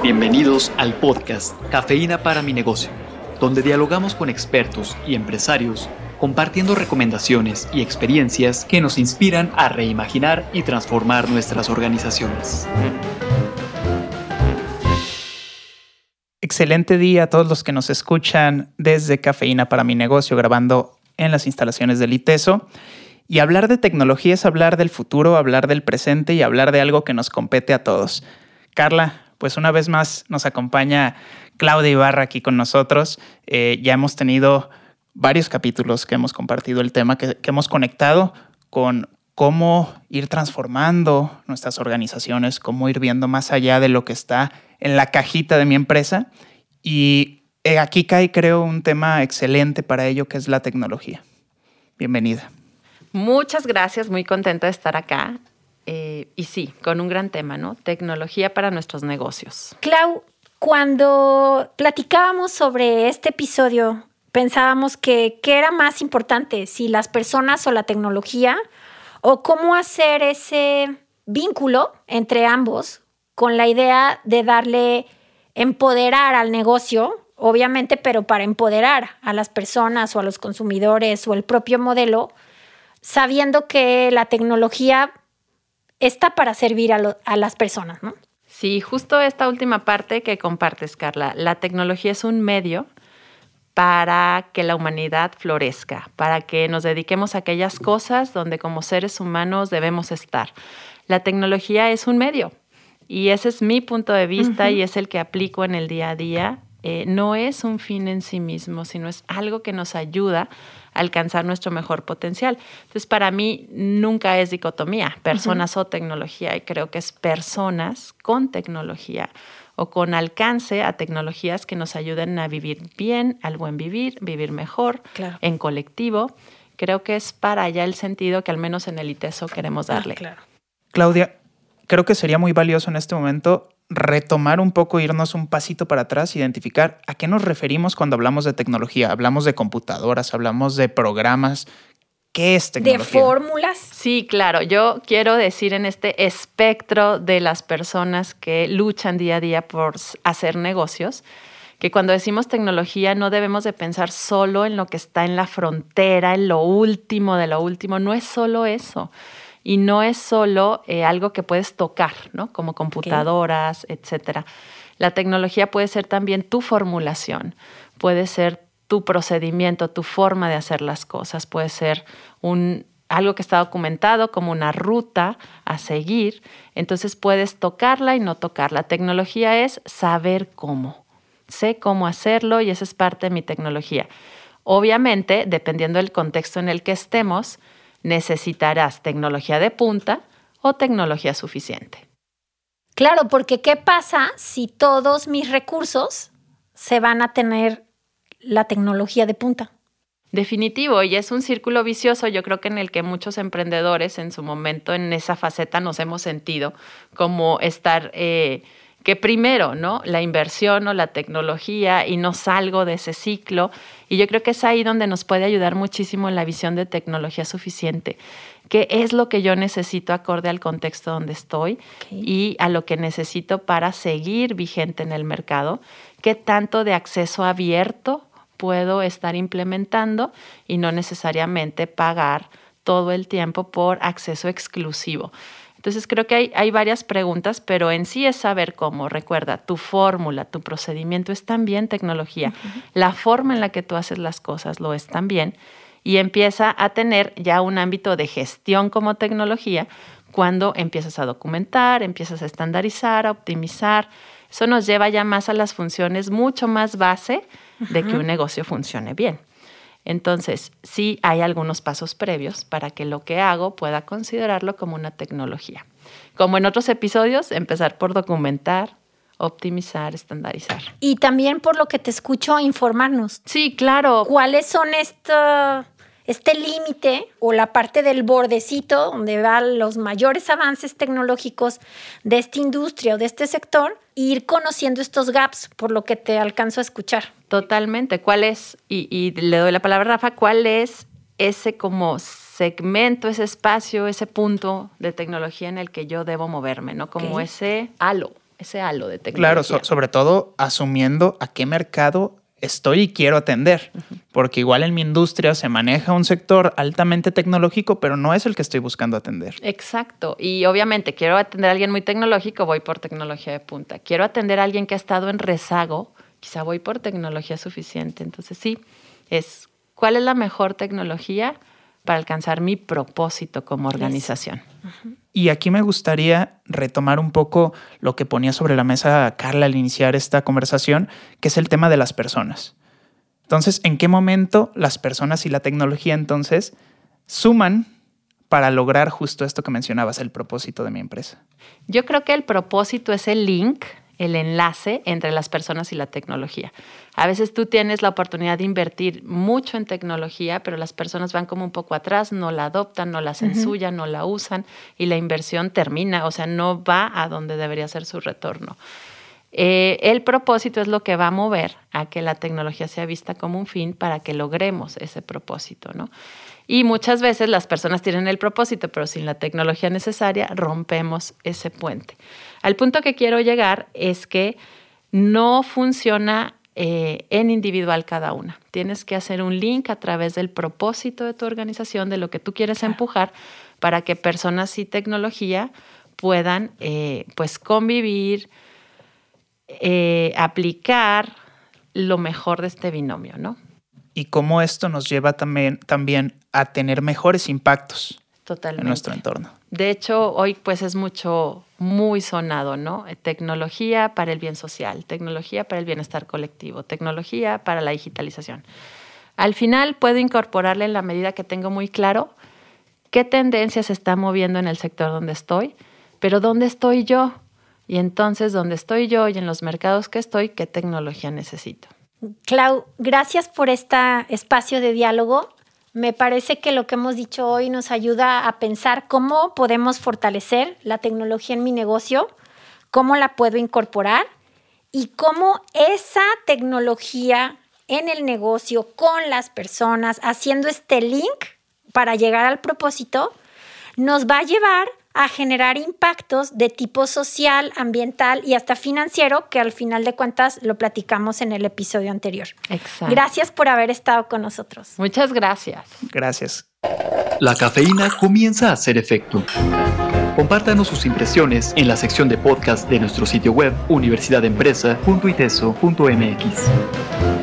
Bienvenidos al podcast Cafeína para mi negocio, donde dialogamos con expertos y empresarios compartiendo recomendaciones y experiencias que nos inspiran a reimaginar y transformar nuestras organizaciones. Excelente día a todos los que nos escuchan desde Cafeína para mi negocio, grabando en las instalaciones del ITESO. Y hablar de tecnología es hablar del futuro, hablar del presente y hablar de algo que nos compete a todos. Carla, pues una vez más nos acompaña Claudia Ibarra aquí con nosotros. Eh, ya hemos tenido varios capítulos que hemos compartido el tema, que, que hemos conectado con cómo ir transformando nuestras organizaciones, cómo ir viendo más allá de lo que está en la cajita de mi empresa. Y eh, aquí cae, creo, un tema excelente para ello, que es la tecnología. Bienvenida. Muchas gracias, muy contenta de estar acá. Eh, y sí, con un gran tema, ¿no? Tecnología para nuestros negocios. Clau, cuando platicábamos sobre este episodio, pensábamos que qué era más importante, si las personas o la tecnología, o cómo hacer ese vínculo entre ambos con la idea de darle empoderar al negocio, obviamente, pero para empoderar a las personas o a los consumidores o el propio modelo, sabiendo que la tecnología está para servir a, las personas, ¿no? Sí, justo esta última parte que compartes, Carla. La tecnología es un medio para que la humanidad florezca, para que nos dediquemos a aquellas cosas donde como seres humanos debemos estar. La tecnología es un medio y ese es mi punto de vista y es el que aplico en el día a día. Eh, no es un fin en sí mismo, sino es algo que nos ayuda alcanzar nuestro mejor potencial. Entonces, para mí nunca es dicotomía, personas o tecnología, y creo que es personas con tecnología o con alcance a tecnologías que nos ayuden a vivir bien, al buen vivir, vivir mejor, en colectivo. Creo que es para allá el sentido que al menos en el ITESO queremos ah, darle. Claudia, creo que sería muy valioso en este momento retomar un poco, irnos un pasito para atrás, identificar a qué nos referimos cuando hablamos de tecnología. Hablamos de computadoras, hablamos de programas. ¿Qué es tecnología? ¿De fórmulas? Sí, claro. Yo quiero decir en este espectro de las personas que luchan día a día por hacer negocios, que cuando decimos tecnología no debemos de pensar solo en lo que está en la frontera, en lo último de lo último. No es solo eso y no es solo eh, algo que puedes tocar, ¿no? Como computadoras, etcétera. La tecnología puede ser también tu formulación, puede ser tu procedimiento, tu forma de hacer las cosas, puede ser un, algo que está documentado como una ruta a seguir, entonces puedes tocarla y no tocarla. La tecnología es saber cómo, sé cómo hacerlo y esa es parte de mi tecnología. Obviamente, dependiendo del contexto en el que estemos, necesitarás tecnología de punta o tecnología suficiente. Claro, porque ¿qué pasa si todos mis recursos se van a tener la tecnología de punta? Definitivo, y es un círculo vicioso, yo creo que en el que muchos emprendedores en su momento en esa faceta nos hemos sentido como estar eh, que primero, ¿no? La inversión o la tecnología y no salgo de ese ciclo. Y yo creo que es ahí donde nos puede ayudar muchísimo la visión de tecnología suficiente. ¿Qué es lo que yo necesito acorde al contexto donde estoy y a lo que necesito para seguir vigente en el mercado? ¿Qué tanto de acceso abierto puedo estar implementando y no necesariamente pagar todo el tiempo por acceso exclusivo? Entonces creo que hay, varias preguntas, pero en sí es saber cómo. Recuerda, tu fórmula, tu procedimiento es también tecnología. La forma en la que tú haces las cosas lo es también. Y empieza a tener ya un ámbito de gestión como tecnología cuando empiezas a documentar, empiezas a estandarizar, a optimizar. Eso nos lleva ya más a las funciones mucho más base de que un negocio funcione bien. Entonces, sí hay algunos pasos previos para que lo que hago pueda considerarlo como una tecnología. Como en otros episodios, empezar por documentar, optimizar, estandarizar. Y también por lo que te escucho, informarnos. Sí, claro. ¿Cuáles son estos este límite o la parte del bordecito donde van los mayores avances tecnológicos de esta industria o de este sector, e ir conociendo estos gaps por lo que te alcanzo a escuchar. Totalmente. ¿Cuál es, y, le doy la palabra a Rafa, cuál es ese como segmento, ese espacio, ese punto de tecnología en el que yo debo moverme, ¿no? Como ese halo ese halo de tecnología. Claro, sobre todo asumiendo a qué mercado estoy y quiero atender, porque igual en mi industria se maneja un sector altamente tecnológico, pero no es el que estoy buscando atender. Exacto, y obviamente quiero atender a alguien muy tecnológico, voy por tecnología de punta. Quiero atender a alguien que ha estado en rezago, quizá voy por tecnología suficiente. Entonces sí, es cuál es la mejor tecnología para alcanzar mi propósito como organización. Y aquí me gustaría retomar un poco lo que ponía sobre la mesa Carla al iniciar esta conversación, que es el tema de las personas. Entonces, ¿en qué momento las personas y la tecnología entonces suman para lograr justo esto que mencionabas, el propósito de mi empresa? Yo creo que el propósito es el link el enlace entre las personas y la tecnología. A veces tú tienes la oportunidad de invertir mucho en tecnología, pero las personas van como un poco atrás, no la adoptan, no la censuyan, no la usan y la inversión termina, o sea, no va a donde debería ser su retorno. Eh, el propósito es lo que va a mover a que la tecnología sea vista como un fin para que logremos ese propósito, ¿no? Y muchas veces las personas tienen el propósito, pero sin la tecnología necesaria rompemos ese puente. Al punto que quiero llegar es que no funciona eh, en individual cada una. Tienes que hacer un link a través del propósito de tu organización, de lo que tú quieres empujar, para que personas y tecnología puedan eh, pues convivir, eh, aplicar lo mejor de este binomio, ¿no? Y cómo esto nos lleva también, también a tener mejores impactos en nuestro entorno. De hecho, hoy pues es mucho, muy sonado, ¿no? Eh, tecnología para el bien social, tecnología para el bienestar colectivo, tecnología para la digitalización. Al final puedo incorporarle en la medida que tengo muy claro qué tendencia se está moviendo en el sector donde estoy, pero dónde estoy yo. Y entonces, dónde estoy yo y en los mercados que estoy, qué tecnología necesito. Clau, gracias por este espacio de diálogo. Me parece que lo que hemos dicho hoy nos ayuda a pensar cómo podemos fortalecer la tecnología en mi negocio, cómo la puedo incorporar y cómo esa tecnología en el negocio con las personas, haciendo este link para llegar al propósito, nos va a llevar a generar impactos de tipo social, ambiental y hasta financiero, que al final de cuentas lo platicamos en el episodio anterior. Exacto. Gracias por haber estado con nosotros. Muchas gracias. Gracias. La cafeína comienza a hacer efecto. Compártanos sus impresiones en la sección de podcast de nuestro sitio web universidadempresa.iteso.mx.